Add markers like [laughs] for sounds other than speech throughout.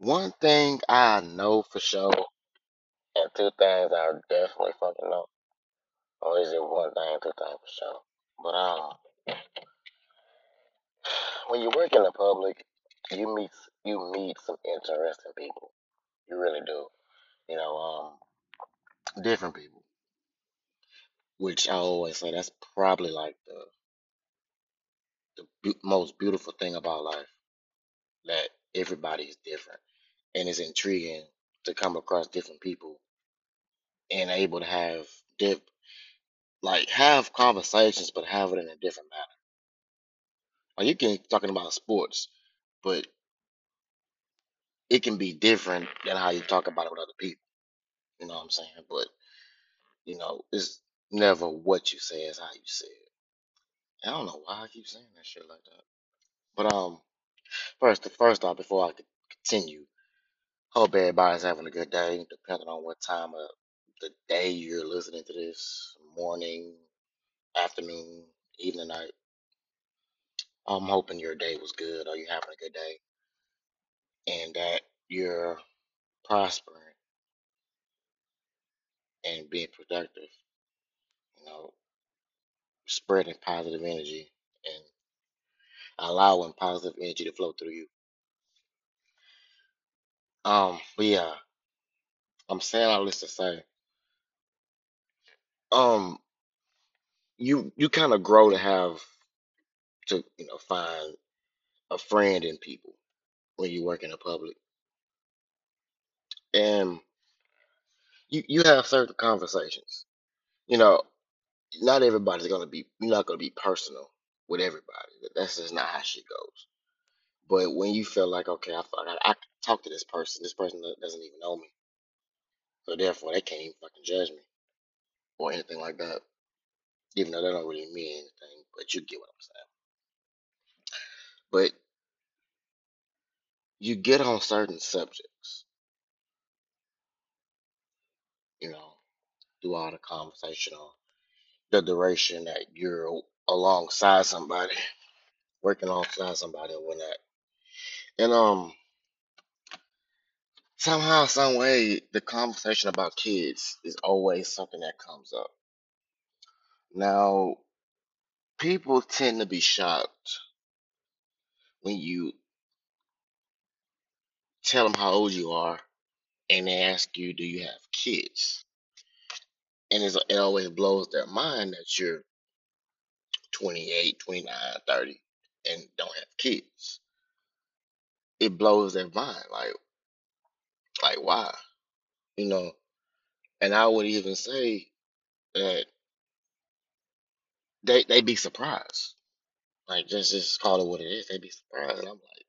One thing I know for sure, and two things I definitely fucking know. Or is it one thing, two things for sure? But um, [sighs] when you work in the public, you meet you meet some interesting people. You really do. You know, um, different people. Which I always say that's probably like the the bu- most beautiful thing about life. That everybody is different, and it's intriguing to come across different people and able to have dip like have conversations, but have it in a different manner. Like you can talking about sports, but it can be different than how you talk about it with other people. You know what I'm saying? But you know, it's never what you say, it's how you say it. I don't know why I keep saying that shit like that. But um, first, the first off, before I continue, hope everybody's having a good day, depending on what time of the day you're listening to this, morning, afternoon, evening, night. I'm hoping your day was good or you're having a good day and that you're prospering and being productive, you know, spreading positive energy and allowing positive energy to flow through you. Um, but yeah, I'm saying all this to say, um, you you kind of grow to have to, you know, find a friend in people when you work in the public, and you you have certain conversations. You know, not everybody's gonna be you're not gonna be personal with everybody. That's just not how shit goes. But when you feel like, okay, I, I, I talk to this person, this person doesn't even know me, so therefore they can't even fucking judge me or anything like that, even though they don't really mean anything. But you get what I'm saying. But you get on certain subjects, you know, throughout a conversation or the duration that you're alongside somebody, working alongside somebody or whatnot. And um, somehow, some way, the conversation about kids is always something that comes up. Now, people tend to be shocked when you tell them how old you are and they ask you, Do you have kids? And it's, it always blows their mind that you're 28, 29, 30, and don't have kids. It blows their mind. Like, like why? You know, and I would even say that they they be surprised. Like just just call it what it is. They be surprised. And I'm like,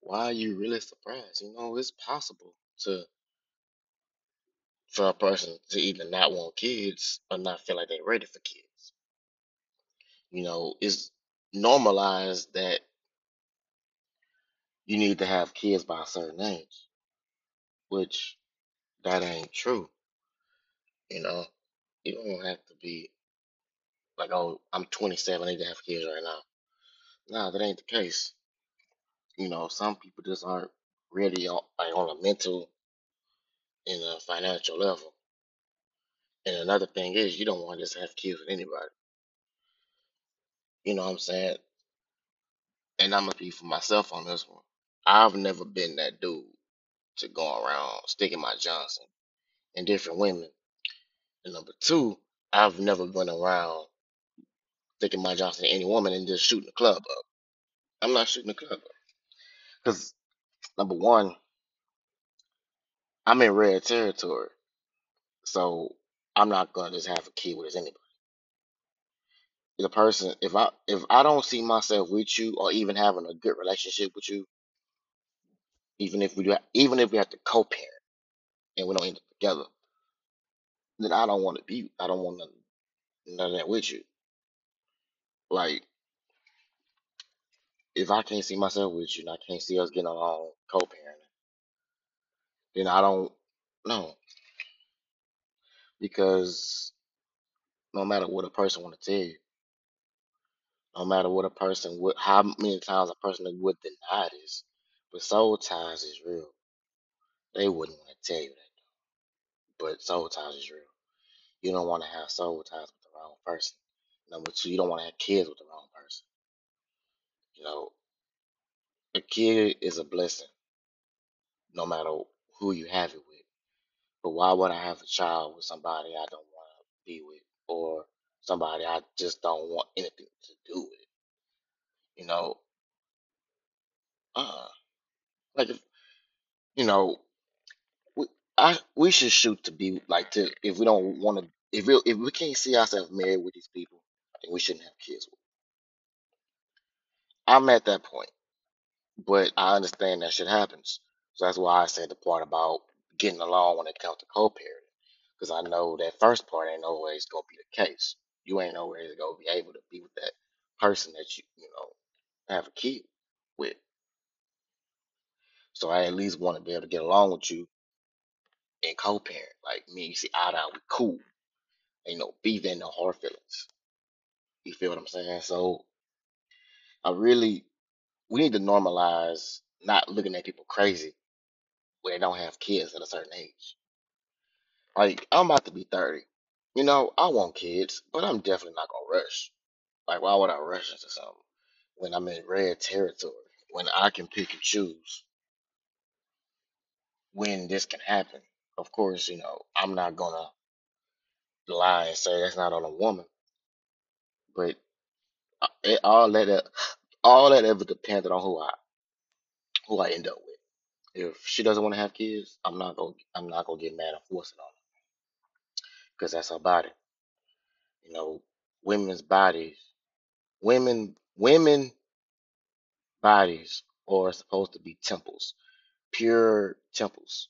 why are you really surprised? You know, it's possible to for a person to either not want kids or not feel like they're ready for kids. You know, it's normalized that you need to have kids by a certain age, which that ain't true. You know, you don't have to be like, oh, I'm 27, I need to have kids right now. Nah, that ain't the case. You know, some people just aren't ready on like on a mental and a financial level. And another thing is, you don't want to just have kids with anybody. You know what I'm saying? And I'm gonna speak for myself on this one. I've never been that dude to go around sticking my Johnson in different women. And number two, I've never been around sticking my Johnson in any woman and just shooting the club up. I'm not shooting the club up because number one, I'm in red territory, so I'm not gonna just have a kid with anybody. The person, if I if I don't see myself with you or even having a good relationship with you, even if we do, even if we have to co-parent and we don't end up together, then I don't want to be. I don't want none, none of that with you. Like if I can't see myself with you and I can't see us getting along co-parenting, then I don't know because no matter what a person want to tell you, no matter what a person would, how many times a person would deny this, But soul ties is real. They wouldn't want to tell you that, though. but soul ties is real. You don't want to have soul ties with the wrong person. Number two, you don't want to have kids with the wrong person. You know, a kid is a blessing, no matter who you have it with. But why would I have a child with somebody I don't want to be with, or somebody I just don't want anything to do with? You know, uh, like you know, we, I we should shoot to be like to if we don't want to if we if we can't see ourselves married with these people, then we shouldn't have kids. with. I'm at that point. But I understand that shit happens. So that's why I said the part about getting along when it comes to co-parenting. Because I know that first part ain't always gonna be the case. You ain't always gonna be able to be with that person that you, you know, have a kid. So I at least want to be able to get along with you and co-parent. Like me you see eye to eye, we cool. Ain't no beef, ain't no hard feelings. You feel what I'm saying? So I really we need to normalize not looking at people crazy when they don't have kids at a certain age Like, I'm about to be 30. You know, I want kids, but I'm definitely not gonna rush. Like, why would I rush into something when I'm in red territory? When I can pick and choose when this can happen. Of course, you know, I'm not gonna lie and say that's not on a woman, but uh, it, all that uh, all that ever depended on who I who I end up with. If she doesn't want to have kids, I'm not gonna I'm not gonna get mad and force it on her because that's her body. You know, women's bodies, women women bodies are supposed to be temples, pure temples.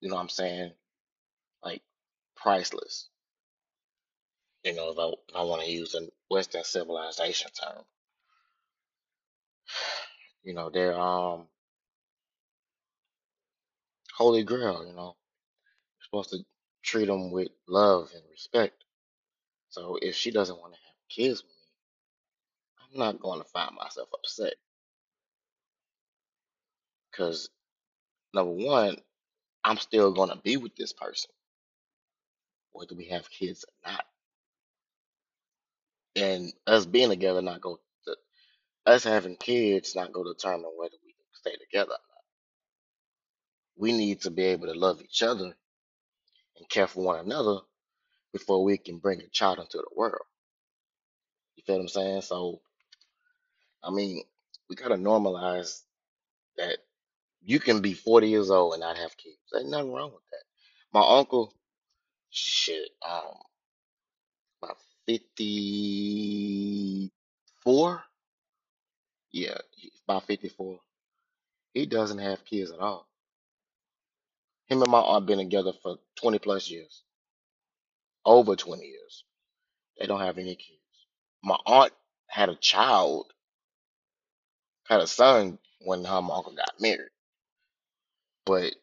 You know what I'm saying? Like priceless. You know, if I, if I want to use a Western civilization term, [sighs] you know, they're um holy grail. You know, you're supposed to treat them with love and respect. So if she doesn't want to have kids with me, I'm not going to find myself upset because number one, I'm still going to be with this person, whether we have kids or not. And us being together not go to, us having kids not to determine whether we can stay together. or not. We need to be able to love each other and care for one another before we can bring a child into the world. You feel what I'm saying? So, I mean, we got to normalize that you can be 40 years old and not have kids. There's nothing wrong with that. My uncle, shit, um, about 54. Yeah, about 54. He doesn't have kids at all. Him and my aunt been together for 20 plus years, over 20 years. They don't have any kids. My aunt had a child, had a son when her uncle got married, but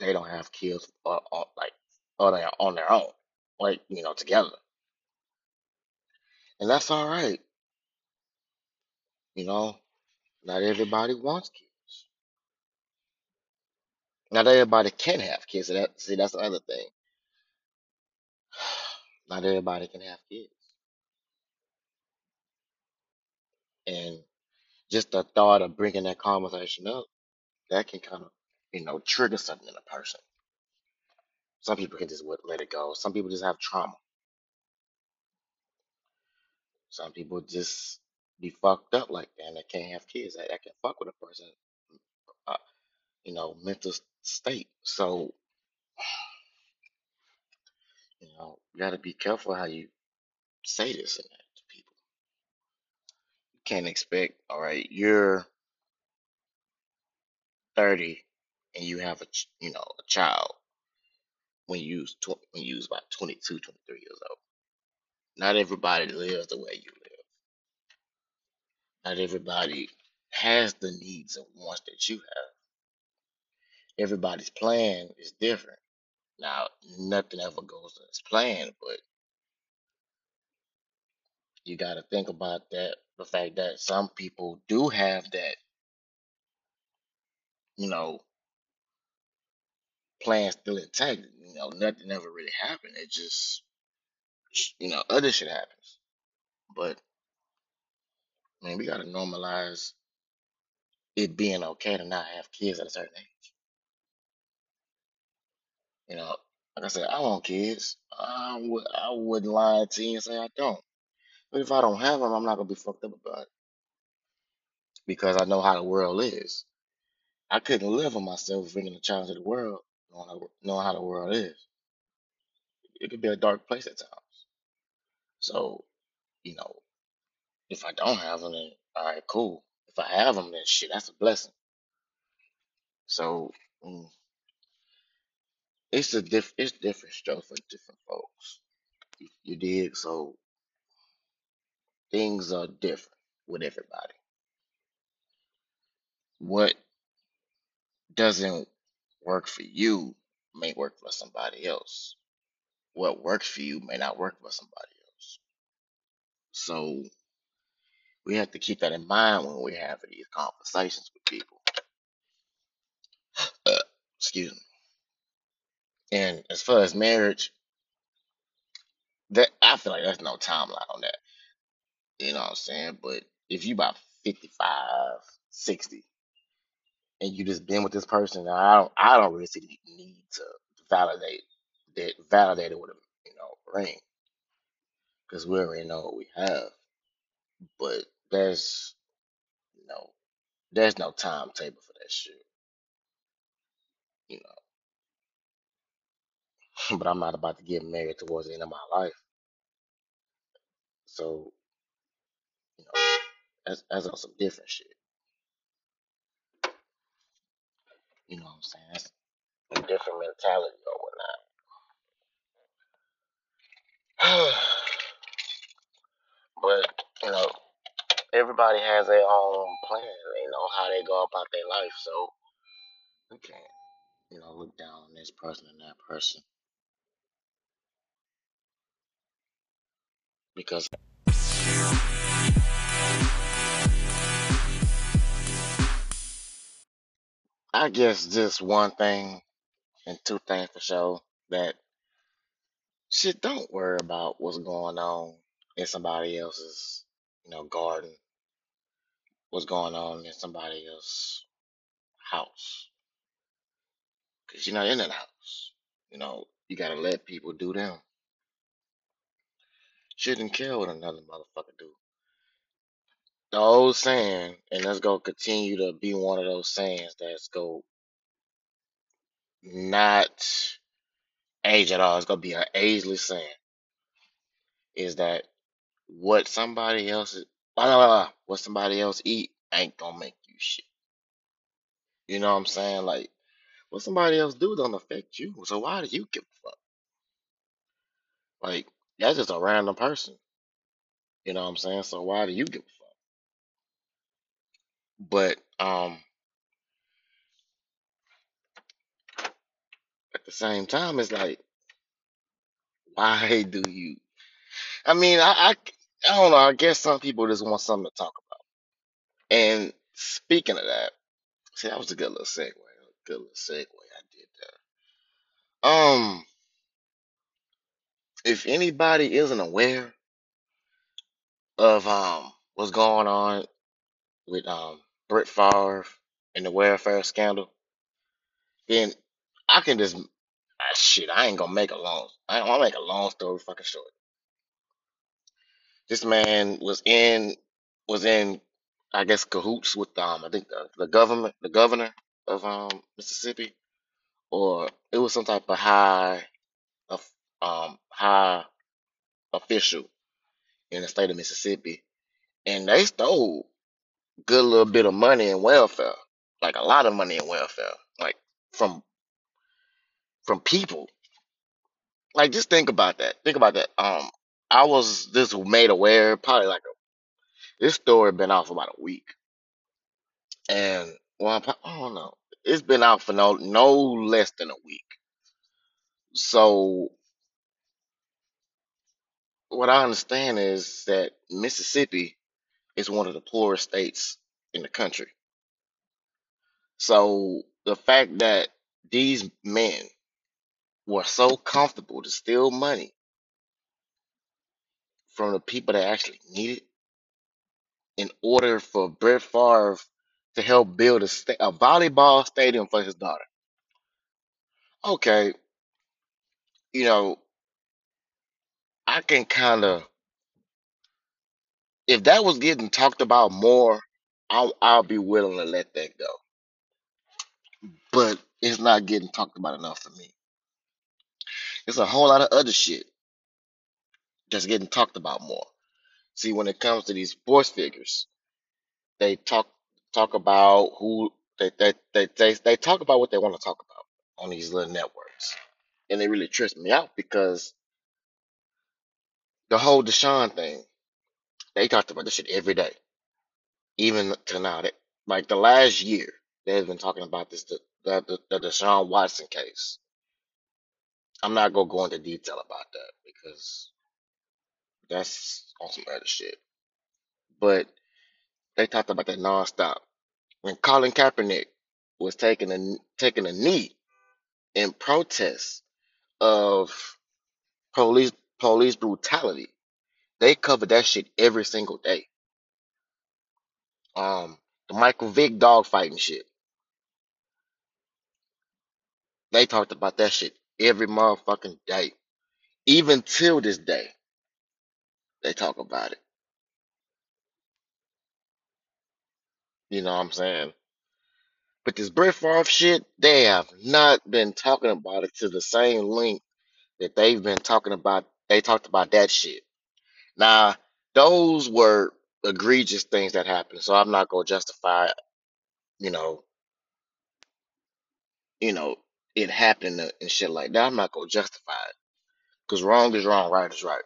they don't have kids uh, uh, like on their on their own, like you know, together, and that's all right. You know, not everybody wants kids. Not everybody can have kids. That see, that's the other thing. [sighs] Not everybody can have kids, and just the thought of bringing that conversation up, that can kind of you know trigger something in a person. Some people can just let it go. Some people just have trauma Some people just be fucked up like that and they can't have kids. That, that can fuck with a person, uh, you know, mental state. So, you know, you got to be careful how you say this and that to people. You can't expect, all right, you're 30 and you have a, you know, a child when you was when you was about 22, 23 years old. Not everybody lives the way you live. Not everybody has the needs and wants that you have. Everybody's plan is different Now, nothing ever goes as planned, but you got to think about that the fact that some people do have that you know, plan still intact. You know, nothing ever really happened. It just, you know, other shit happens. But man, we gotta normalize it being okay to not have kids at a certain age. You know, like I said, I want kids. I would, I wouldn't lie to you and say I don't. But if I don't have them, I'm not gonna be fucked up about it because I know how the world is. I couldn't live with myself bringing the challenge of the world, knowing how, knowing how the world is. It could be a dark place at times. So, you know, if I don't have them, then all right, cool. If I have them, then shit, that's a blessing. So, mm, it's a diff, it's different stuff for different folks. You, you dig? So things are different with everybody. What doesn't work for you may work for somebody else. What works for you may not work for somebody else. So we have to keep that in mind when we're having these conversations with people. Uh, excuse me. And as far as marriage, that I feel like there's no timeline on that. You know what I'm saying? But if you about 55, 60, and you just been with this person, I don't I don't really see the need to validate that validate it with a you know ring because we already know what we have. But there's no there's no timetable for that shit, you know. [laughs] But I'm not about to get married towards the end of my life, so you know that's that's on some different shit. You know what I'm saying? That's a different mentality or whatnot. [sighs] but you know, everybody has their own plan. They know how they go about their life, so we can't you know look down on this person and that person because I guess just one thing and two things for sure that shit don't worry about what's going on in somebody else's you know garden, what's going on in somebody else's house because you're not in that house. You know you gotta let people do them. Shouldn't care what another motherfucker do. The old saying, and let's go continue to be one of those sayings that's go not age at all. It's gonna be an ageless saying. Is that what somebody else is, blah, blah, blah, what somebody else eat ain't gonna make you shit. You know what I'm saying? Like what somebody else do don't affect you. So why do you give a fuck? Like that's just a random person. You know what I'm saying? So why do you give a fuck? But um at the same time, it's like why [laughs] do you? I mean, I I, I don't know. I guess some people just want something to talk about. And speaking of that, see, that was a good little segue. Good little segue. I did that. Um, if anybody isn't aware of um what's going on with um Brett Favre and the welfare scandal, then I can just ah, shit. I ain't gonna make a long. I ain't gonna make a long story fucking short. This man was in was in I guess cahoots with um I think the, the government the governor of um Mississippi or it was some type of high of um high official in the state of Mississippi and they stole good little bit of money in welfare, like a lot of money in welfare, like from from people. Like just think about that. Think about that. Um, I was just made aware probably like this story been out for about a week, and well, I don't know. It's been out for no no less than a week. So what I understand is that Mississippi is one of the poorest states in the country. So the fact that these men were so comfortable to steal money from the people that actually need it in order for Brett Favre to help build a, sta- a volleyball stadium for his daughter. Okay, you know, I can kind of, if that was getting talked about more, I'll, I'll be willing to let that go. But it's not getting talked about enough for me. It's a whole lot of other shit that's getting talked about more. See, when it comes to these sports figures, they talk talk about who they they they they, they talk about what they want to talk about on these little networks, and it really trips me out because the whole Deshaun thing, they talked about this shit every day, even to now. Like the last year, they've been talking about this the the the, the Deshaun Watson case. I'm not gonna go into detail about that because that's on some other shit. But they talked about that nonstop. When Colin Kaepernick was taking a taking a knee in protest of police police brutality. They cover that shit every single day. Um, the Michael Vick dog fighting shit. They talked about that shit every motherfucking day. Even till this day, they talk about it. You know what I'm saying? But this Brett Favre shit, they have not been talking about it to the same length that they've been talking about. They talked about that shit. Now, those were egregious things that happened, so I'm not gonna justify, you know, you know, it happened and shit like that. I'm not gonna justify it because wrong is wrong, right is right.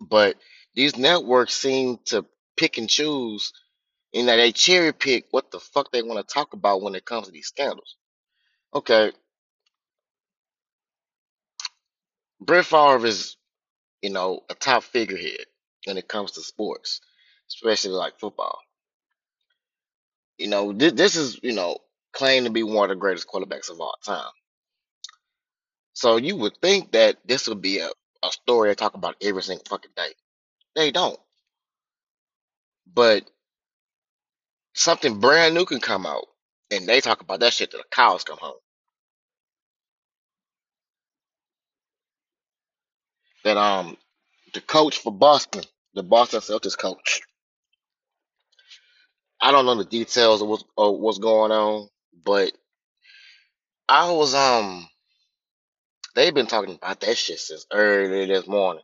But these networks seem to pick and choose, and that they cherry pick what the fuck they want to talk about when it comes to these scandals. Okay, Brett Favre is, you know, a top figurehead when it comes to sports, especially like football. You know, this, this is, you know, claimed to be one of the greatest quarterbacks of all time. So you would think that this would be a, a story they talk about every single fucking day. They don't. But something brand new can come out, and they talk about that shit till the cows come home. That um, the coach for Boston, the Boston Celtics coach, I don't know the details of what's, of what's going on, but I was um, they've been talking about that shit since early this morning.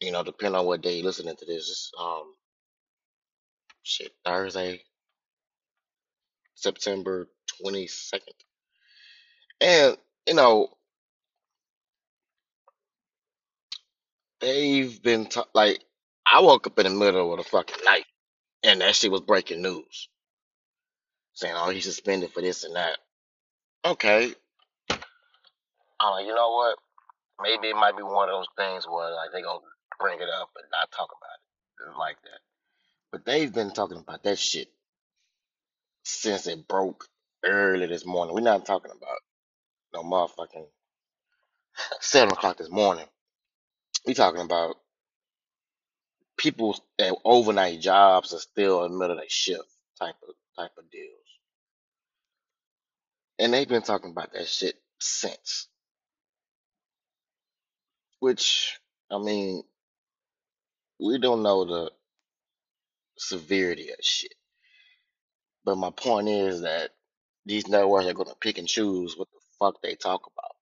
You know, depending on what day you're listening to this, it's, um, shit Thursday, September twenty second, and you know they've been ta- like I woke up in the middle of the fucking night and that shit was breaking news saying, "Oh, he's suspended for this and that." Okay, I'm like, you know what? Maybe it might be one of those things where like they gonna bring it up but not talk about it like that. But they've been talking about that shit since it broke early this morning. We're not talking about no motherfucking seven o'clock this morning. We talking about people that overnight jobs are still in the middle of their shift type of type of deals, and they've been talking about that shit since. Which I mean, we don't know the severity of shit. But my point is that these networks are gonna pick and choose what the fuck they talk about.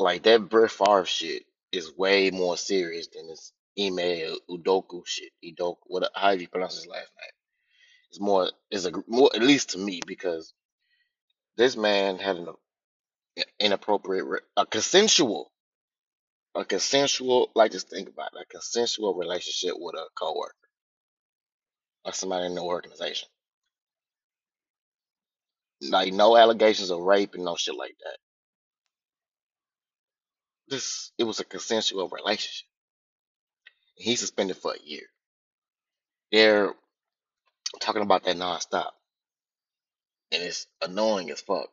Like that Brett Favre shit is way more serious than this Ime Udoka shit. Udoka, what however you pronounce his last name. It's more is a more at least to me because this man had an inappropriate, a consensual, a consensual. Like just think about it, a consensual relationship with a coworker or somebody in the organization Like no allegations of rape and no shit like that. This it was a consensual relationship. He's suspended for a year. They're talking about that nonstop. and it's annoying as fuck.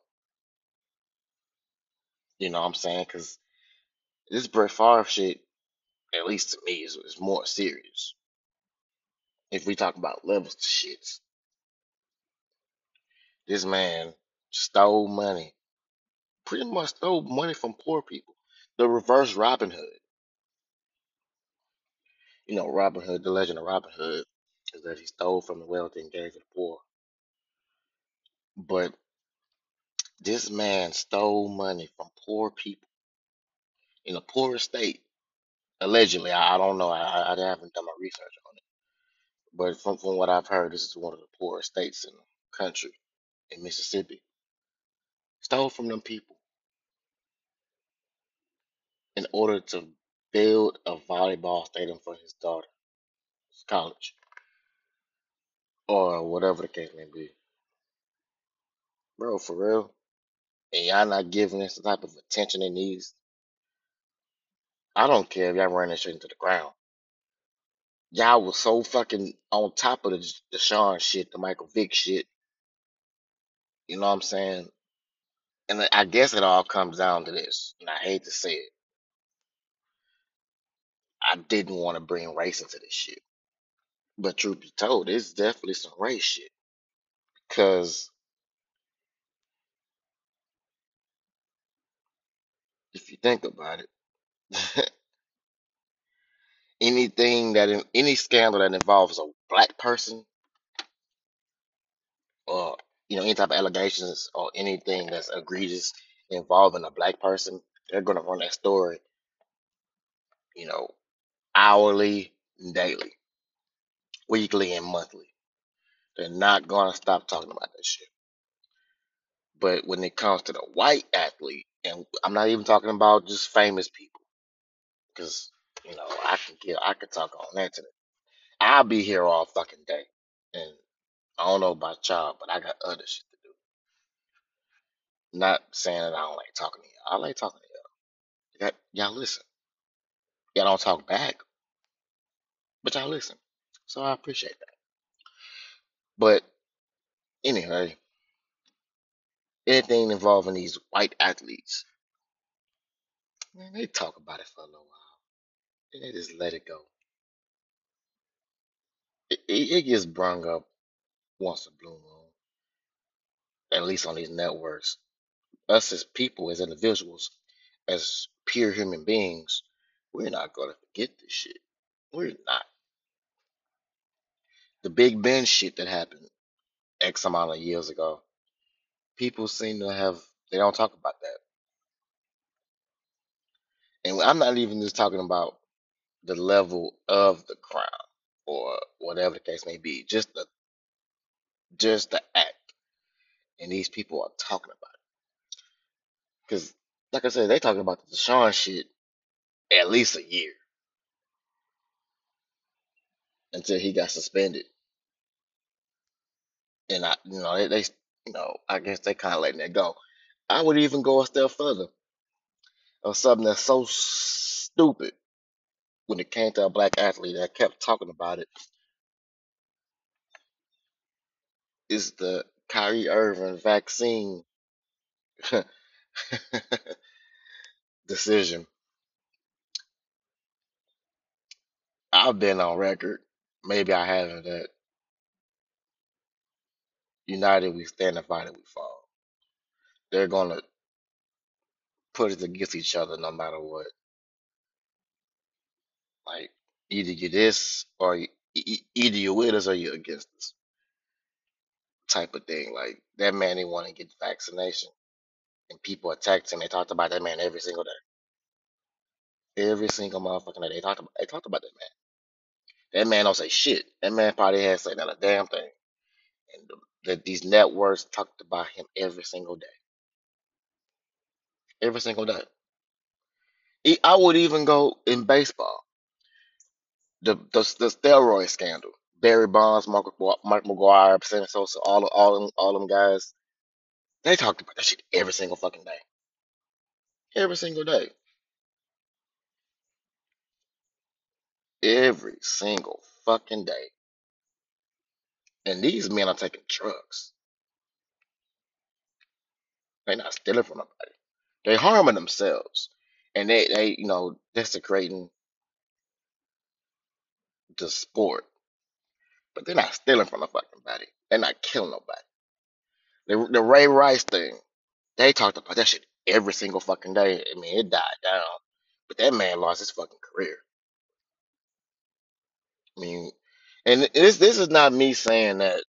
You know what I'm saying? Because this Brett Favre shit, at least to me, is, is more serious. If we talk about levels to shits, this man stole money, pretty much stole money from poor people. The reverse Robin Hood. You know, Robin Hood, the legend of Robin Hood, is that he stole from the wealthy and gave to the poor. But this man stole money from poor people in a poor state. Allegedly, I, don't know. I, I I haven't done my research on it. But from, from what I've heard, this is one of the poorest states in the country, in Mississippi. Stole from them people in order to build a volleyball stadium for his daughter's college or whatever the case may be. Bro, for real. And y'all not giving this the type of attention it needs. I don't care if y'all run this shit into the ground. Y'all was so fucking on top of the Deshaun shit, the Michael Vick shit. You know what I'm saying? And I guess it all comes down to this. And I hate to say it. I didn't want to bring race into this shit. But truth be told, it's definitely some race shit. Because if you think about it, [laughs] anything that any scandal that involves a black person or you know any type of allegations or anything that's egregious involving a black person, they're gonna run that story, you know, hourly, daily, weekly, and monthly. They're not gonna stop talking about that shit. But when it comes to the white athlete, and I'm not even talking about just famous people, because you know I can get I could talk on that today. I'll be here all fucking day, and I don't know about y'all, but I got other shit to do. Not saying that I don't like talking to y'all. I like talking to y'all. Y'all, y'all listen. Y'all don't talk back, but y'all listen. So I appreciate that. But anyway, anything involving these white athletes, man, they talk about it for a little while, and they just let it go. It, it, it gets brung up once a blue moon, at least on these networks. Us as people, as individuals, as pure human beings, we're not gonna forget this shit. We're not. The Big Ben shit that happened X amount of years ago, people seem to have they don't talk about that. And I'm not even just talking about the level of the crime or whatever the case may be, just the just the act. And these people are talking about it. Because like I said, they talking about the Deshaun shit at least a year until he got suspended. And I you know, they, they you know, I guess they kinda letting it go. I would even go a step further of something that's so stupid when it came to a black athlete that kept talking about it is the Kyrie Irving vaccine [laughs] decision. I've been on record, maybe I haven't, that united we stand, divided we fall. They're gonna put against each other no matter what. Like either you this or either you with us or you against us, type of thing. Like that man didn't want to get the vaccination, and people attacked him. They talked about that man every single day, every single motherfucking day. They talked about they talked about that man. That man don't say shit. That man probably has said not a damn thing. The, these networks talked about him every single day, every single day. I would even go in baseball. The the, the steroid scandal. Barry Bonds, Mark, Mark McGwire, Sammy Sosa, all of, all them, all them guys. They talked about that shit every single fucking day. Every single day. Every single fucking day. And these men are taking drugs. They're not stealing from nobody. They're harming themselves, and they they you know desecrating the sport, but they're not stealing from the fucking body. They're not killing nobody. The the Ray Rice thing, they talked about that shit every single fucking day. I mean, it died down, but that man lost his fucking career. I mean, and this this is not me saying that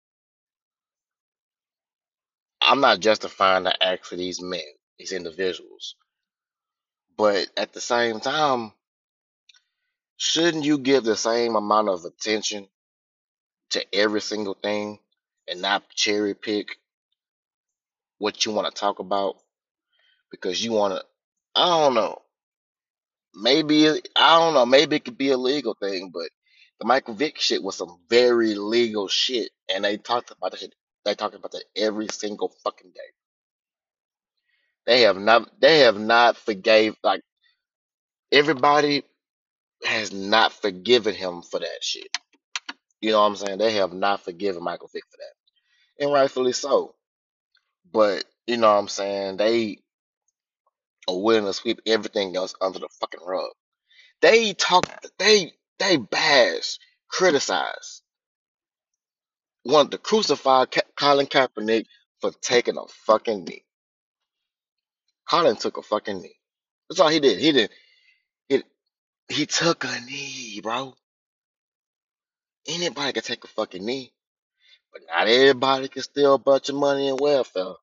I'm not justifying the act for these men, these individuals, but at the same time, shouldn't you give the same amount of attention to every single thing and not cherry pick what you want to talk about because you want to? I don't know. Maybe I don't know. Maybe it could be a legal thing, but the Michael Vick shit was some very legal shit, and they talked about that shit. They talked about that every single fucking day. They have not. They have not forgave. Like everybody has not forgiven him for that shit. You know what I'm saying? They have not forgiven Michael Vick for that, and rightfully so. But you know what I'm saying? They are willing to sweep everything else under the fucking rug. They talk. They they bash, criticize wanted to crucify Colin Kaepernick for taking a fucking knee. Colin took a fucking knee. That's all he did. He did. He he took a knee, bro. Anybody can take a fucking knee, but not everybody can steal a bunch of money in welfare.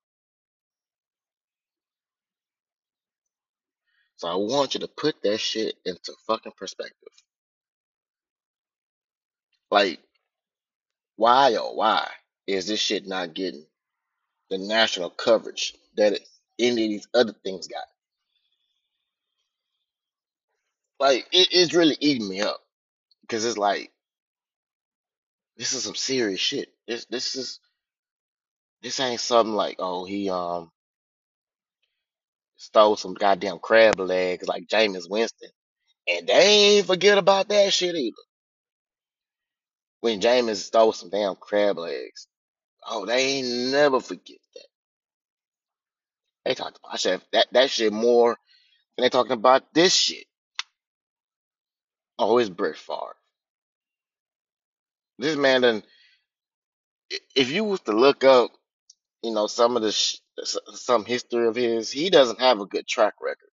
So I want you to put that shit into fucking perspective. Like, why oh why is this shit not getting the national coverage that it, any of these other things got? Like, it, it's really eating me up because it's like this is some serious shit. This this is This ain't something like, oh, he um stole some goddamn crab legs like Jameis Winston. And they ain't forget about that shit either. When Jameis stole some damn crab legs. Oh, they ain't never forget that. They talked about shit, that, that shit more than they talking about this shit. Oh, it's Brett Favre. This man done, if you was to look up, you know, some of the, sh- some history of his, he doesn't have a good track record.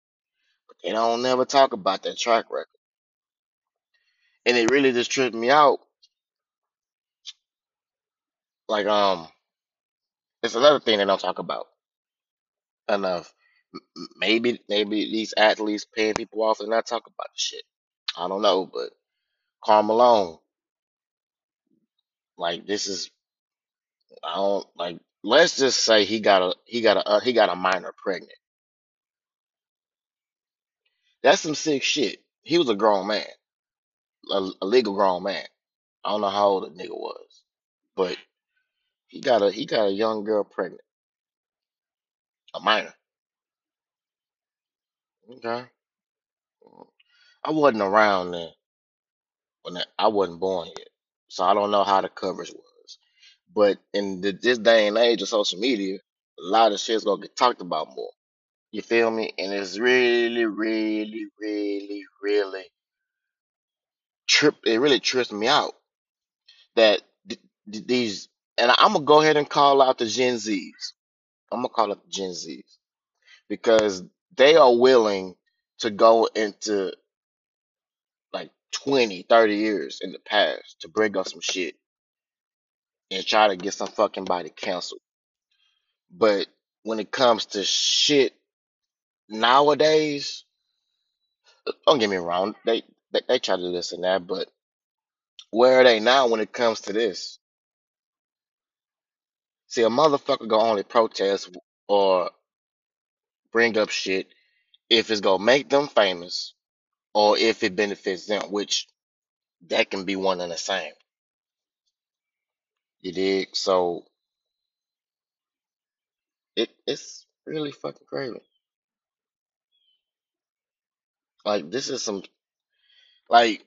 But they don't never talk about that track record. And it really just tripped me out. Like, um, It's another thing they don't talk about enough. Maybe maybe these athletes paying people off and not talk about the shit. I don't know, but Karl Malone, like this is I don't like. Let's just say he got a he got a uh, he got a minor pregnant. That's some sick shit. He was a grown man, a, a legal grown man. I don't know how old the nigga was, but he got a he got a young girl pregnant, a minor. Okay, I wasn't around then when that, I wasn't born yet, so I don't know how the coverage was. But in the, this day and age of social media, a lot of shit's gonna get talked about more. You feel me? And it's really, really, really, really trip. It really trips me out that th- th- these, and I'm gonna go ahead and call out the Gen Zs. I'm gonna call out the Gen Zs because they are willing to go into like 20, 30 years in the past to bring up some shit and try to get some fucking body canceled. But when it comes to shit nowadays, don't get me wrong, they they, they try to and that, but where are they now when it comes to this? See, a motherfucker gonna only protest or bring up shit if it's gonna make them famous or if it benefits them, which that can be one and the same. You dig? So it it's really fucking crazy. Like this is some like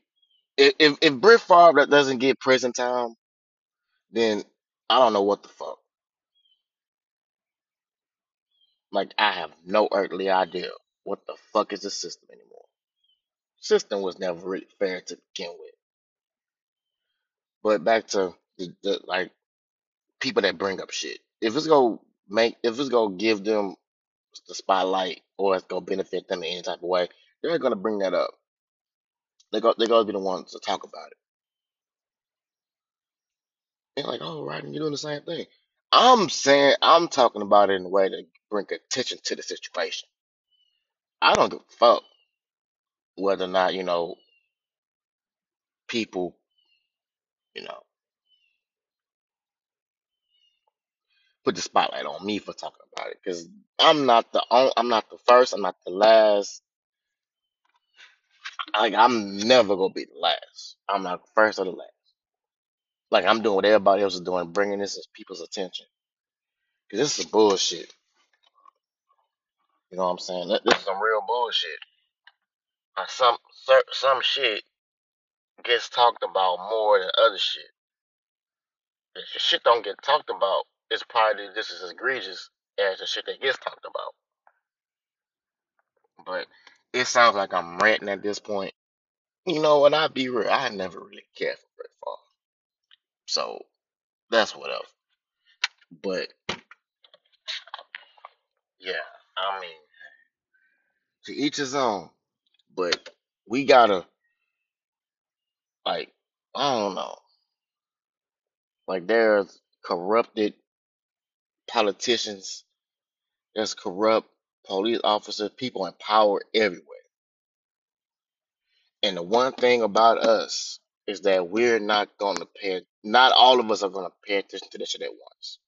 if if, Brett Favre doesn't get prison time, then I don't know what the fuck. Like I have no earthly idea what the fuck is the system anymore. System was never really fair to begin with. But back to the, the like people that bring up shit. If it's gonna make, if it's gonna give them the spotlight or it's gonna benefit them in any type of way, they're gonna bring that up. They go, they're gonna be the ones to talk about it. They're like, oh, right, you're doing the same thing. I'm saying, I'm talking about it in a way to bring attention to the situation. I don't give a fuck whether or not you know people, you know, put the spotlight on me for talking about it because I'm not the on, I'm not the first, I'm not the last. Like I'm never gonna be the last. I'm not the first or the last. Like I'm doing what everybody else is doing, bringing this to people's attention. Cause this is bullshit. You know what I'm saying? Th- This is some real bullshit. Some some shit gets talked about more than other shit. If shit don't get talked about, it's probably just as egregious as the shit that gets talked about. But it sounds like I'm ranting at this point. You know, and I'll be real, I never really cared for Brett Favre. So that's whatever. But yeah, I mean, to each his own. But we gotta like, I don't know. Like there's corrupted politicians, there's corrupt police officers, people in power everywhere. And the one thing about us is that we're not gonna pay not all of us are gonna pay attention to this shit at once.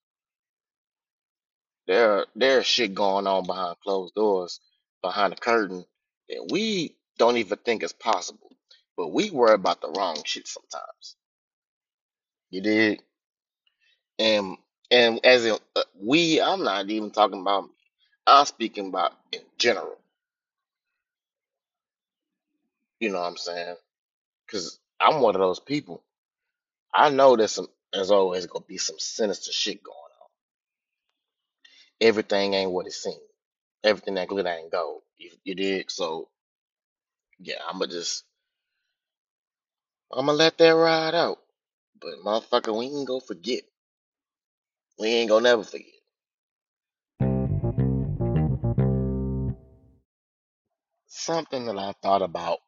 There there's shit going on behind closed doors, behind the curtain that we don't even think is possible. But we worry about the wrong shit sometimes. You did, and and as in uh, we, I'm not even talking about. me. I'm speaking about in general. You know what I'm saying? Because I'm one of those people. I know there's some. There's always gonna be some sinister shit going. Everything ain't what it seems. Everything that glitter ain't gold. You, you dig? So yeah, I'ma just I'ma let that ride out. But motherfucker, we ain't gonna forget. We ain't gonna never forget. Something that I thought about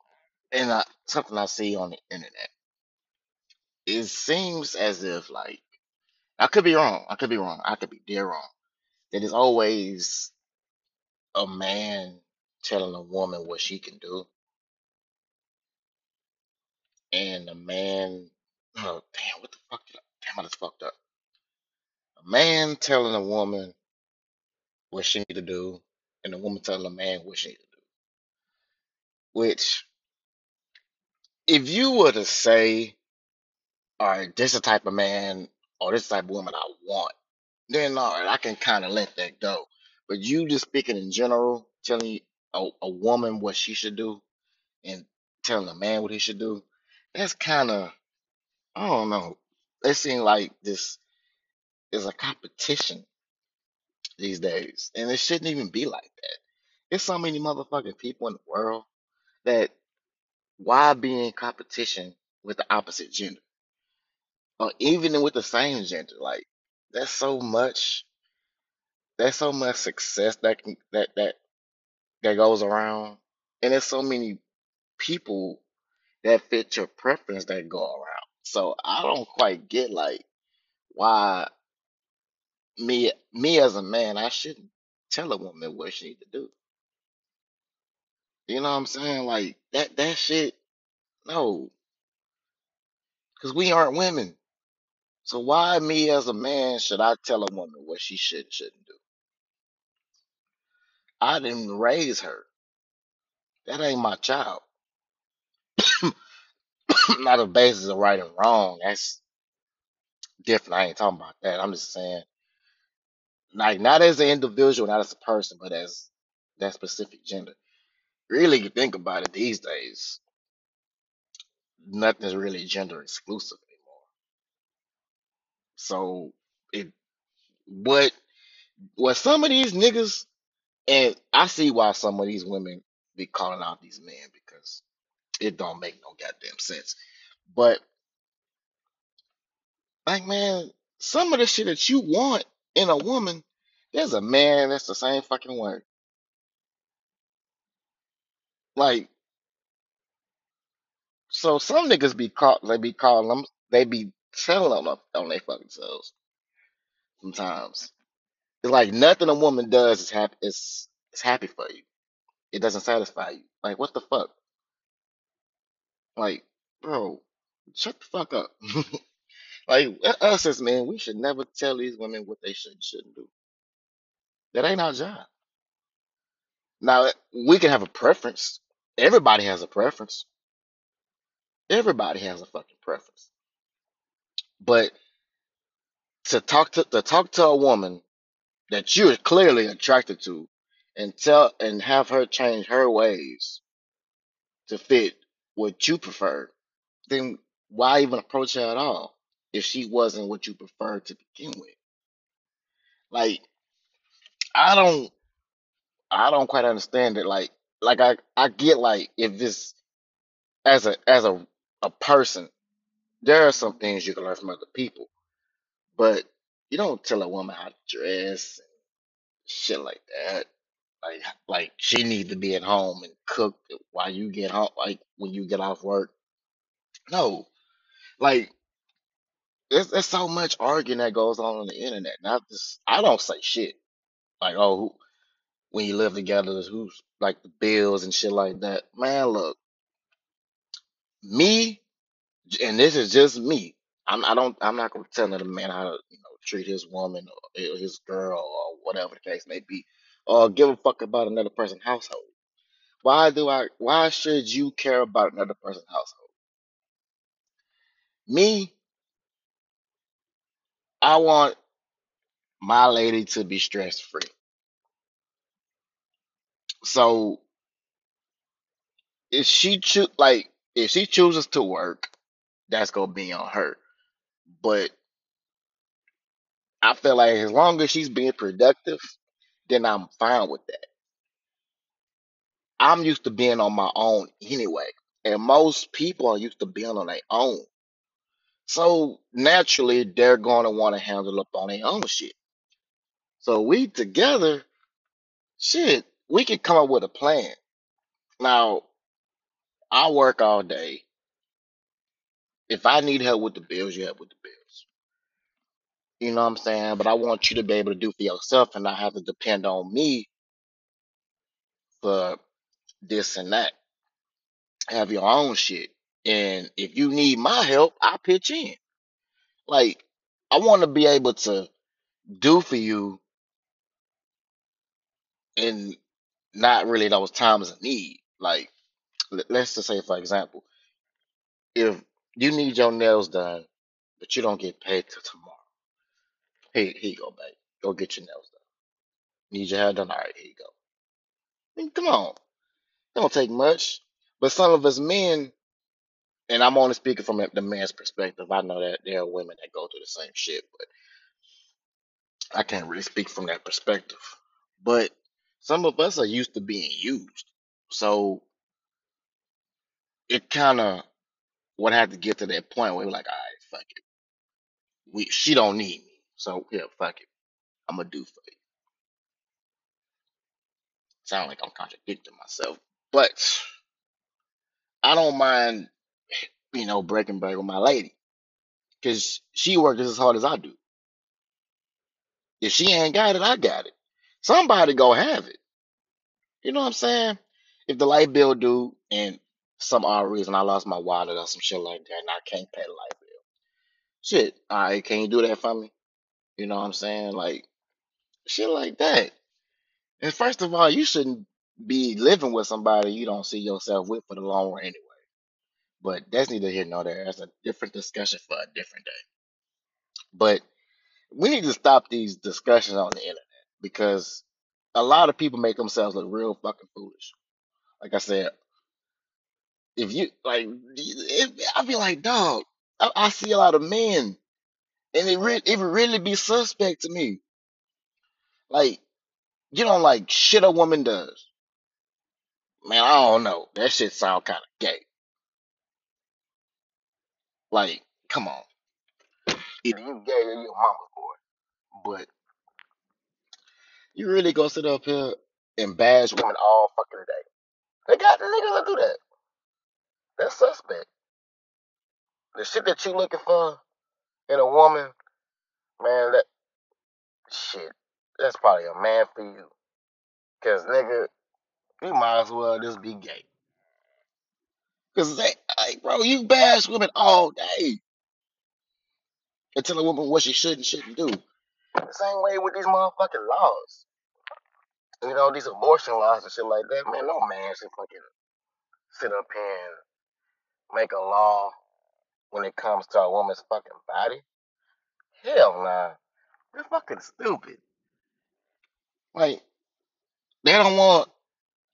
and I, something I see on the internet. It seems as if like I could be wrong. I could be wrong. I could be dead wrong. That it's always a man telling a woman what she can do, and a man. Oh damn! What the fuck? Damn, I just fucked up. A man telling a woman what she need to do, and a woman telling a man what she need to do. Which, if you were to say, "All right, this is the type of man or this type of woman I want," then uh, all right, I can kind of let that go. But you just speaking in general, telling a, a woman what she should do and telling a man what he should do, that's kind of I don't know. It seems like this is a competition these days, and it shouldn't even be like that. There's so many motherfucking people in the world that why be in competition with the opposite gender or even with the same gender? Like there's so much, That's so much success that that that that goes around, and there's so many people that fit your preference that go around. So I don't quite get like why me me as a man I shouldn't tell a woman what she need to do. You know what I'm saying? Like that that shit no, because we aren't women. So why me as a man should I tell a woman what she should and shouldn't do? I didn't raise her. That ain't my child. [coughs] Not a basis of right and wrong. That's different. I ain't talking about that. I'm just saying, like, not as an individual, not as a person, but as that specific gender. Really, you think about it these days, nothing's really gender exclusive. So, it what what some of these niggas And I see why some of these women be calling out these men because it don't make no goddamn sense. But like, man, some of the shit that you want in a woman, there's a man that's the same fucking way. Like, so some niggas be caught, they be calling them, they be telling them up on their fucking selves sometimes. It's like nothing a woman does is happy is is happy for you. It doesn't satisfy you. Like, what the fuck? Like, bro, shut the fuck up. [laughs] Like us as men, we should never tell these women what they should and shouldn't do. That ain't our job. Now we can have a preference. Everybody has a preference. Everybody has a fucking preference. But to talk to to talk to a woman that you're clearly attracted to and tell and have her change her ways to fit what you prefer, then why even approach her at all if she wasn't what you preferred to begin with? Like I don't I don't quite understand it. Like, like I, I get like if this as a as a a person, there are some things you can learn from other people, but you don't tell a woman how to dress and shit like that. Like, like she needs to be at home and cook while you get home, like when you get off work. No, like there's, there's so much arguing that goes on on the internet. Not just I don't say shit like oh who, when you live together who's like the bills and shit like that. Man, look me. And this is just me. I'm I don't I'm not gonna tell another man how to you know treat his woman eh, or his girl or whatever the case may be, or give a fuck about another person's household. Why do I? Why should you care about another person's household? Me, I want my lady to be stress free. So if she choose like if she chooses to work, that's gonna be on her. But I feel like as long as she's being productive, then I'm fine with that. I'm used to being on my own anyway, and most people are used to being on their own. So naturally, they're going to want to handle up on their own shit. So we together, shit, we can come up with a plan. Now, I work all day. If I need help with the bills, you help with the bills. You know what I'm saying? But I want you to be able to do for yourself and not have to depend on me for this and that. Have your own shit. And if you need my help, I pitch in. Like, I want to be able to do for you in not really those times of need. Like, let's just say, for example, if you need your nails done, but you don't get paid till tomorrow, hey, here you go, babe. Go get your nails done. Need your hair done? All right, here you go. I mean, come on. It don't take much. But some of us men, and I'm only speaking from the man's perspective. I know that there are women that go through the same shit, but I can't really speak from that perspective. But some of us are used to being used. So it kind of would have to get to that point where we're like, all right, fuck it. We she don't need me. So yeah, fuck it. I'm gonna do for you. Sound like I'm contradicting myself. But I don't mind, you know, breaking bread with my lady. Cause she works as hard as I do. If she ain't got it, I got it. Somebody go have it. You know what I'm saying? If the light bill due and some odd reason I lost my wallet or some shit like that and I can't pay the light bill. Shit, all right, can you do that for me? You know what I'm saying? Like shit like that. And first of all, you shouldn't be living with somebody you don't see yourself with for the long run anyway. But that's neither here nor there. That's a different discussion for a different day. But we need to stop these discussions on the internet because a lot of people make themselves look real fucking foolish. Like I said, if you like, if, I be like, dog, I, I see a lot of men, and it re- it would really be suspect to me. Like You don't like shit a woman does. Man, I don't know. That shit sound kind of gay. Like, come on. Either you gay or you a mama's boy. But you really gonna sit up here and bash women all fucking day. They got the niggas that do that. That's suspect. The shit that you looking for in a woman, man, that shit, that's probably a man for you. Cause nigga, you might as well just be gay. Cause they, like, bro, you bash women all day and tell a woman what she should and shouldn't do. The same way with these motherfucking laws. You know, these abortion laws and shit like that. Man, no man should fucking sit up here and make a law when it comes to a woman's fucking body. Hell nah. They're fucking stupid. Like, they don't want,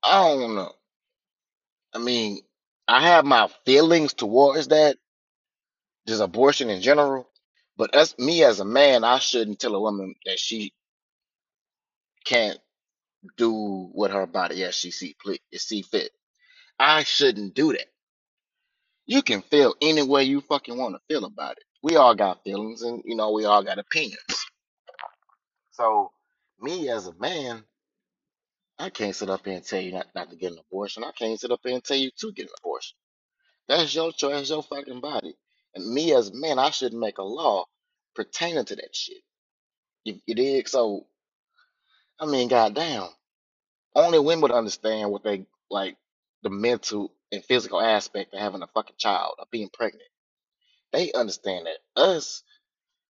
I don't know. I mean, I have my feelings towards that, just abortion in general. But as me as a man, I shouldn't tell a woman that she can't do with her body as she see, ple- see fit. I shouldn't do that. You can feel any way you fucking want to feel about it. We all got feelings and, you know, we all got opinions. So, me as a man, I can't sit up here and tell you not, not to get an abortion. I can't sit up here and tell you to get an abortion. That's your choice, your fucking body. And me as a man, I shouldn't make a law pertaining to that shit. You, you dig? So, I mean, goddamn. Only women would understand what they like the mental and physical aspect of having a fucking child or being pregnant. They understand that. Us,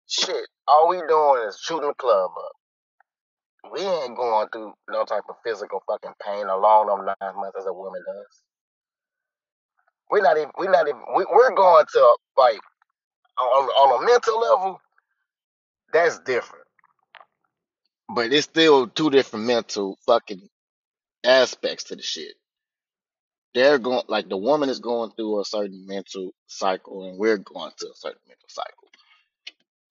shit, all we doing is shooting the club up. We ain't going through no type of physical fucking pain along them nine months as a woman does. We're not even, we're not even, we, we're going to, like, on, on a mental level, that's different. But it's still two different mental fucking aspects to the shit. They're going, like, the woman is going through a certain mental cycle, and we're going through a certain mental cycle.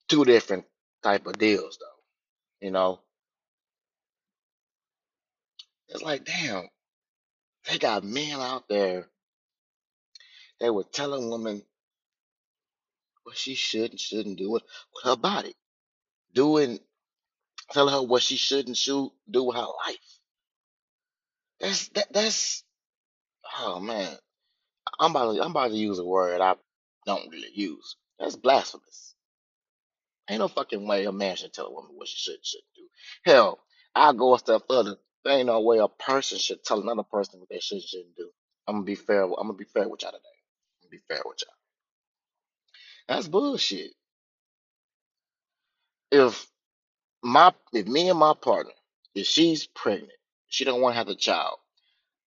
Two different type of deals, though. You know, it's like, damn, they got men out there They were telling women what she should and shouldn't do with, with her body, doing, telling her what she should and should do with her life. That's that, that's oh man, I'm about to, I'm about to use a word I don't really use. That's blasphemous. Ain't no fucking way a man should tell a woman what she should shouldn't do. Hell, I'll go a step further. There ain't no way a person should tell another person what they should shouldn't do. I'm gonna be fair. I'm gonna be fair with y'all today. I'm gonna be fair with y'all. That's bullshit. If my if me and my partner, if she's pregnant, she don't want to have a child.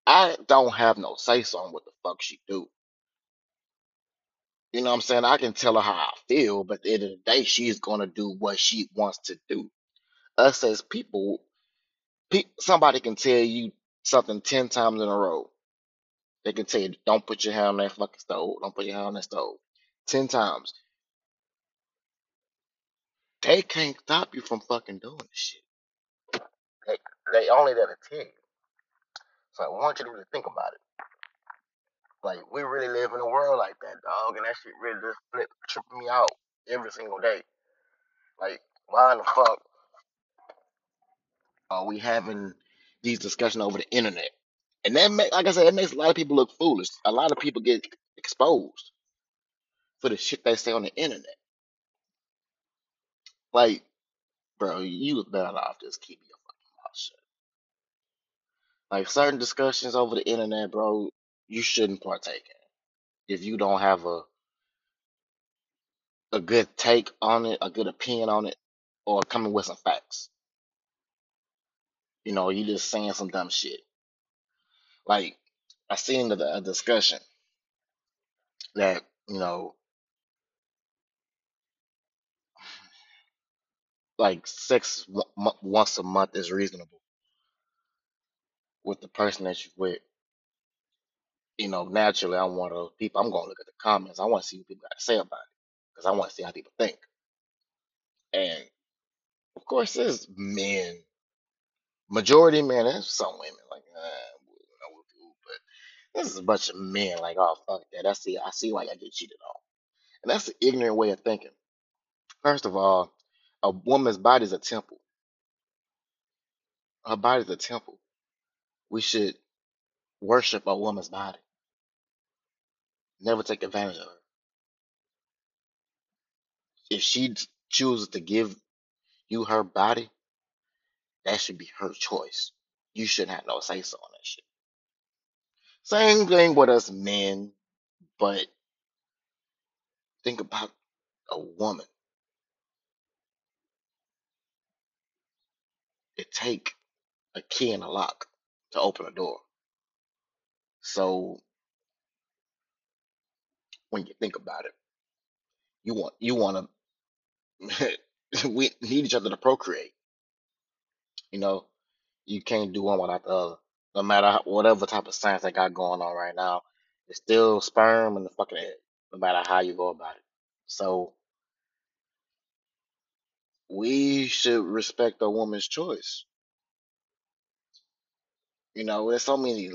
I don't have no say so on what the fuck she do. You know what I'm saying? I can tell her how I feel, but at the end of the day, she's gonna do what she wants to do. Us as people, pe- somebody can tell you something ten times in a row. They can tell you, "Don't put your hand on that fucking stove. Don't put your hand on that stove." Ten times. They can't stop you from fucking doing this shit. They, they only there to tell you. So I want you to really think about it. Like we really live in a world like that, dog, and that shit really just flip tripping me out every single day. Like, why in the fuck are we having these discussions over the internet? And that make, like I said, it makes a lot of people look foolish. A lot of people get exposed for the shit they say on the internet. Like, bro, you better off just keep your fucking mouth shut. Like certain discussions over the internet, bro, you shouldn't partake in if you don't have a a good take on it, a good opinion on it, or coming with some facts. You know, you just saying some dumb shit. Like I seen the, a discussion that you know, like sex w- mo- once a month is reasonable with the person that you're with. You know, naturally, I'm one of those people. I'm gonna look at the comments. I want to see what people got to say about it because I want to see how people think. And of course, there's men Majority men. there's some women like, uh, you know, but this is a bunch of men like, oh fuck that. I see, I see why I get cheated on, and that's an ignorant way of thinking. First of all, a woman's body is a temple. Her body is a temple. We should worship a woman's body, never take advantage of her. If she chooses to give you her body, that should be her choice. You shouldn't have no say so on that shit. Same thing with us men, but think about a woman. It take a key and a lock to open a door. So when you think about it, you want you want to [laughs] we need each other to procreate. You know, you can't do one without the other. No matter how, whatever type of science they got going on right now, it's still sperm in the fucking egg. No matter how you go about it. So we should respect a woman's choice. You know, there's so many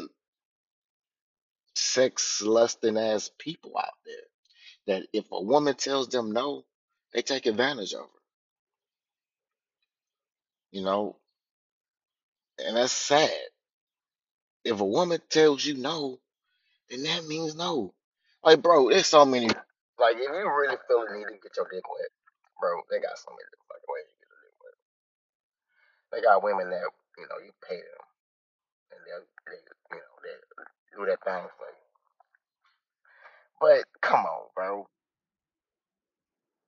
sex lusting ass people out there that if a woman tells them no, they take advantage of her. You know, and that's sad. If a woman tells you no, then that means no. Like, bro, there's so many. Like, if you really feel the need to get your dick wet, bro, they got so many fucking ways to get your dick wet. They got women that you know you pay them you know they do that thing for you. But come on, bro.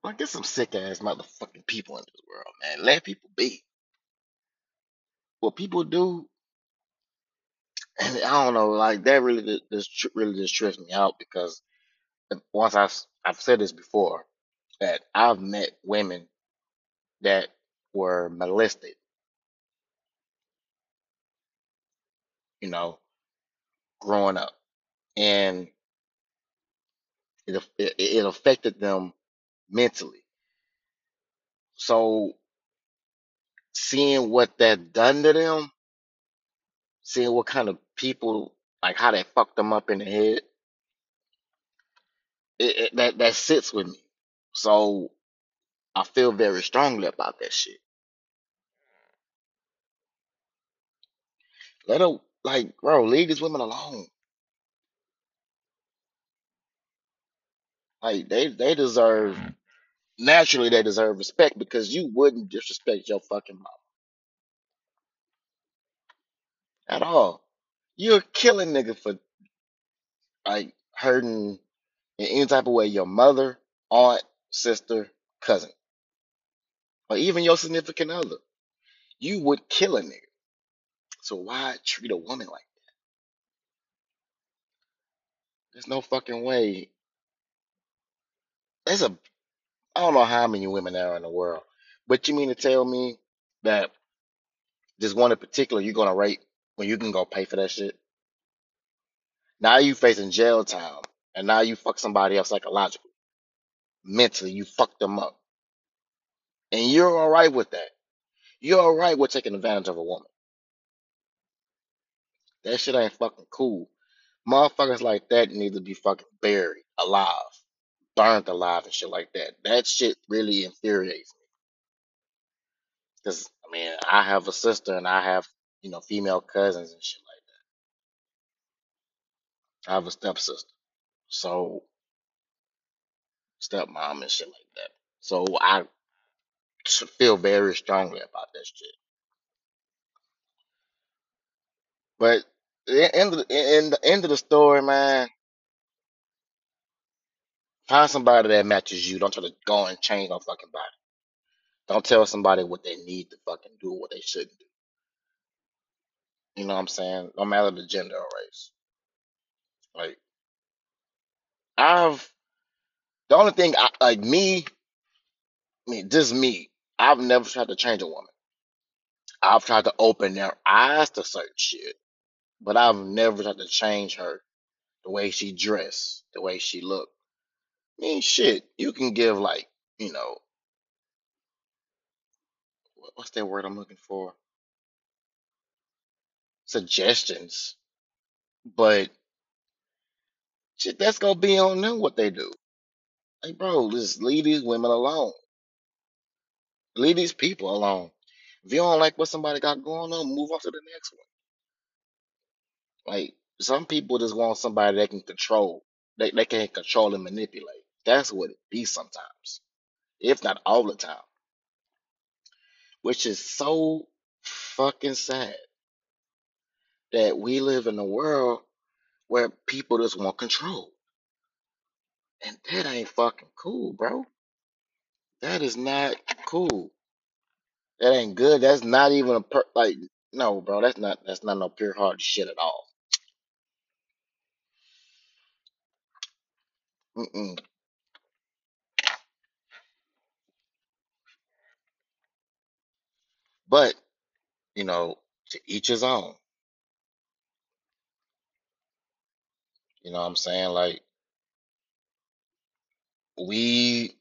Like, there's some sick ass motherfucking people in this world, man. Let people be. What people do, and I don't know, like that really just just really just trips me out because uh, once I've I've said this before that I've met women that were molested, you know, growing up, and it it, it affected them mentally. So seeing what that done to them, seeing what kind of people like how they fucked them up in the head, it, it, that that sits with me. So I feel very strongly about that shit. Let her like, bro, leave these women alone. Like they they deserve mm. naturally they deserve respect because you wouldn't disrespect your fucking mom at all. You're killing nigga for like hurting in any type of way your mother, aunt, sister, cousin, or even your significant other. You would kill a nigga. So why treat a woman like that? there's no fucking way. There's a I don't know how many women there are in the world. But you mean to tell me that Just one in particular you're gonna rape when you can go pay for that shit. Now you facing jail time, and now you fuck somebody else psychologically, mentally. You fucked them up, and you're all right with that. You're all right with taking advantage of a woman. That shit ain't fucking cool. Motherfuckers like that need to be fucking buried alive, burned alive, and shit like that. That shit really infuriates me. Cause I mean, I have a sister, and I have you know female cousins and shit like that. I have a stepsister, so stepmom and shit like that. So I feel very strongly about that shit. But end of the, in the end of the story, man, find somebody that matches you. Don't try to go and change no fucking body. Don't tell somebody what they need to fucking do or what they shouldn't do. You know what I'm saying? No matter the gender or race. Like I've the only thing I, like me, I me, just me. I've never tried to change a woman. I've tried to open their eyes to certain shit, but I've never tried to change her the way she dressed, the way she looked. I mean, shit, you can give like, you know, what- what's that word I'm looking for? suggestions, but shit, that's gonna be on them what they do. Like, bro, just leave these women alone. Leave these people alone. If you don't like what somebody got going on, move on to the next one. Like some people just want somebody they can control. They they can control and manipulate. That's what it be sometimes, if not all the time. Which is so fucking sad that we live in a world where people just want control. And that ain't fucking cool, bro. That is not cool. That ain't good. That's not even a per like no, bro. That's not that's not no pure heart shit at all. Mm-mm. But you know, to each his own. You know what I'm saying? Like we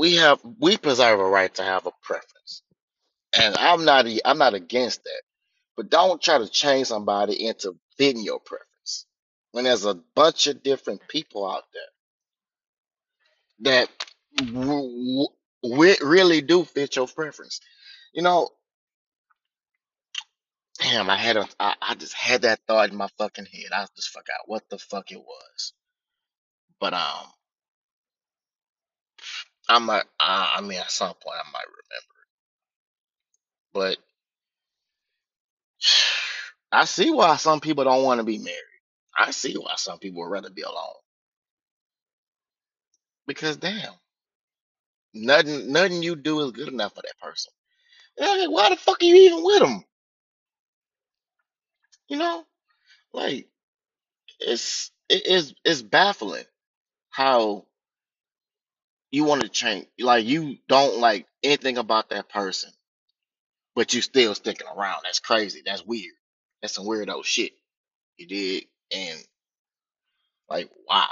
we have we preserve a right to have a preference, and I'm not I'm not against that. But don't try to change somebody into fitting your preference when there's a bunch of different people out there that w- w- really do fit your preference. You know, damn, I had a I, I just had that thought in my fucking head. I just forgot what the fuck it was. But um, I might I, I mean at some point I might remember. It. But [sighs] I see why some people don't want to be married. I see why some people would rather be alone. Because damn, nothing nothing you do is good enough for that person. Like, why the fuck are you even with them? You know, like it's it is it's baffling how you want to change. Like you don't like anything about that person, but you still sticking around. That's crazy. That's weird. That's some weirdo shit. You did, and like why?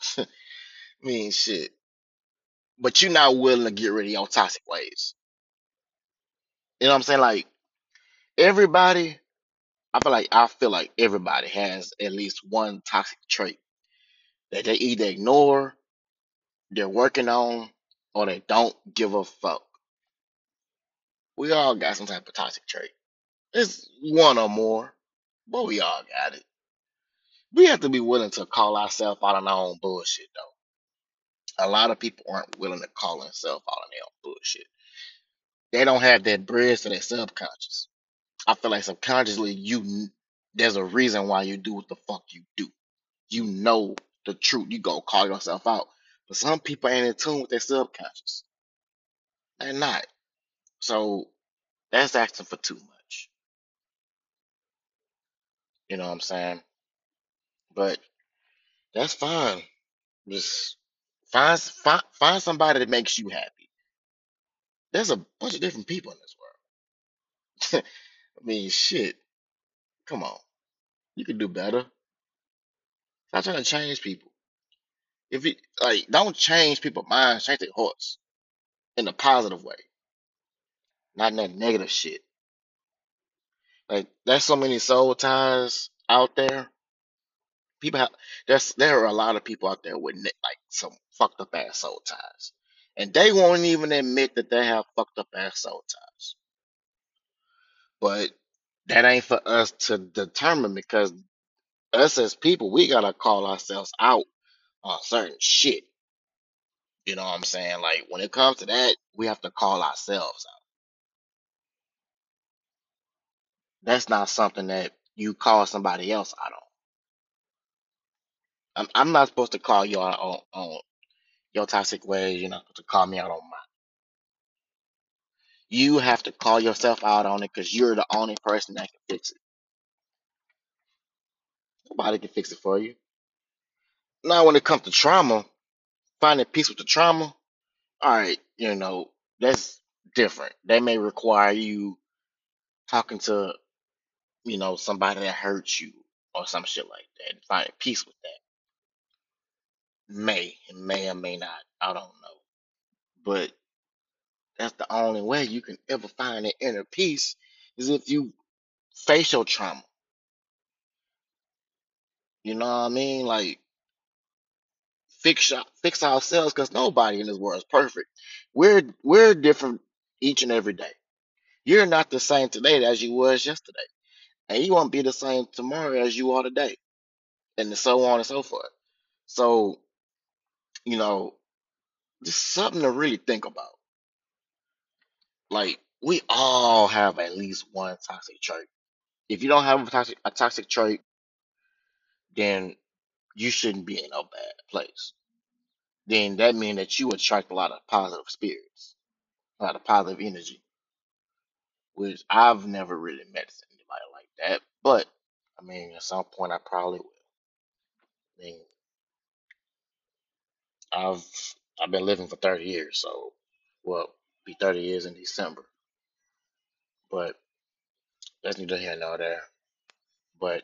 [laughs] I mean, shit. But you're not willing to get rid of your toxic ways. You know what I'm saying? Like everybody, I feel like I feel like everybody has at least one toxic trait that they either ignore, they're working on, or they don't give a fuck. We all got some type of toxic trait. It's one or more, but we all got it. We have to be willing to call ourselves out on our own bullshit, though. A lot of people aren't willing to call themselves out on their own bullshit. They don't have that bridge to their subconscious. I feel like subconsciously, you there's a reason why you do what the fuck you do. You know the truth. You go call yourself out. But some people ain't in tune with their subconscious. They're not. So that's asking for too much. You know what I'm saying? But that's fine. Just find find, find somebody that makes you happy. There's a bunch of different people in this world. [laughs] I mean, shit. Come on, you can do better. Stop trying to change people. If you like, don't change people's minds. Change their hearts in a positive way, not in that negative shit. Like, there's so many soul ties out there. People have there's there are a lot of people out there with like some fucked up ass soul ties, and they won't even admit that they have fucked up ass soul ties. But that ain't for us to determine because us as people, we gotta call ourselves out on certain shit. You know what I'm saying? Like when it comes to that, we have to call ourselves out. That's not something that you call somebody else out on. I'm, I'm not supposed to call you out on, on your toxic ways. You're not supposed to call me out on mine. You have to call yourself out on it because you're the only person that can fix it. Nobody can fix it for you. Now, when it comes to trauma, finding peace with the trauma, all right, you know, that's different. They may require you talking to, you know, somebody that hurts you or some shit like that and finding peace with that. May, it may or may not. I don't know. But that's the only way you can ever find that inner peace is if you face your trauma. You know what I mean? Like fix fix ourselves because nobody in this world is perfect. We're we're different each and every day. You're not the same today as you was yesterday, and you won't be the same tomorrow as you are today, and so on and so forth. So you know, just something to really think about. Like we all have at least one toxic trait. If you don't have a toxic a toxic trait, then you shouldn't be in a bad place. Then that means that you attract a lot of positive spirits, a lot of positive energy, which I've never really met anybody like that. But I mean, at some point, I probably will. I mean, I've I've been living for 30 years, so well, be 30 years in December. But that's neither here nor there. But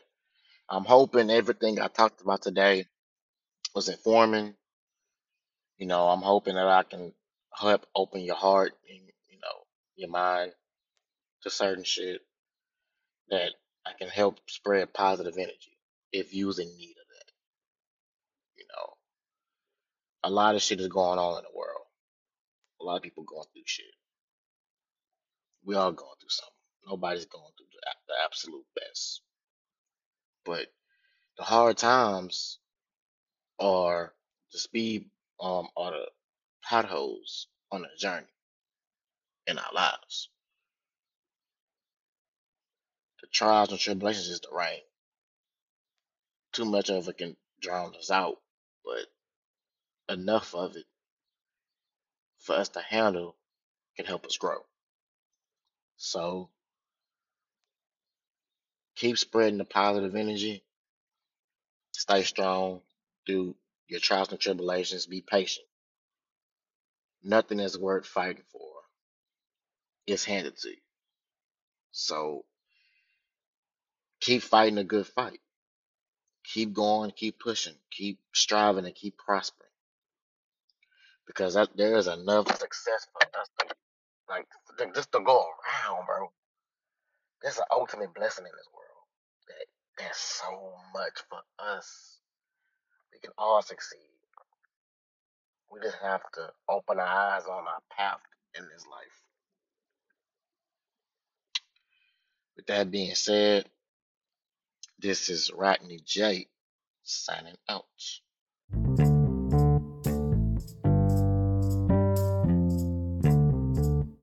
I'm hoping everything I talked about today was informing. You know, I'm hoping that I can help open your heart and you know your mind to certain shit that I can help spread positive energy if you was in need of that. You know, a lot of shit is going on in the world. A lot of people going through shit. We all going through something. Nobody's going through the, the absolute best. But the hard times are the speed um are the potholes on the journey in our lives. The trials and tribulations is the rain. Too much of it can drown us out, but enough of it for us to handle can help us grow. So keep spreading the positive energy. Stay strong through your trials and tribulations. Be patient. Nothing is worth fighting for. It's handed to you. So keep fighting a good fight. Keep going, keep pushing, keep striving, and keep prospering. Because that, there is enough success for us to like just to go around, bro. There's an ultimate blessing in this world. That there's so much for us. We can all succeed. We just have to open our eyes on our path in this life. With that being said, this is Rodney J signing out.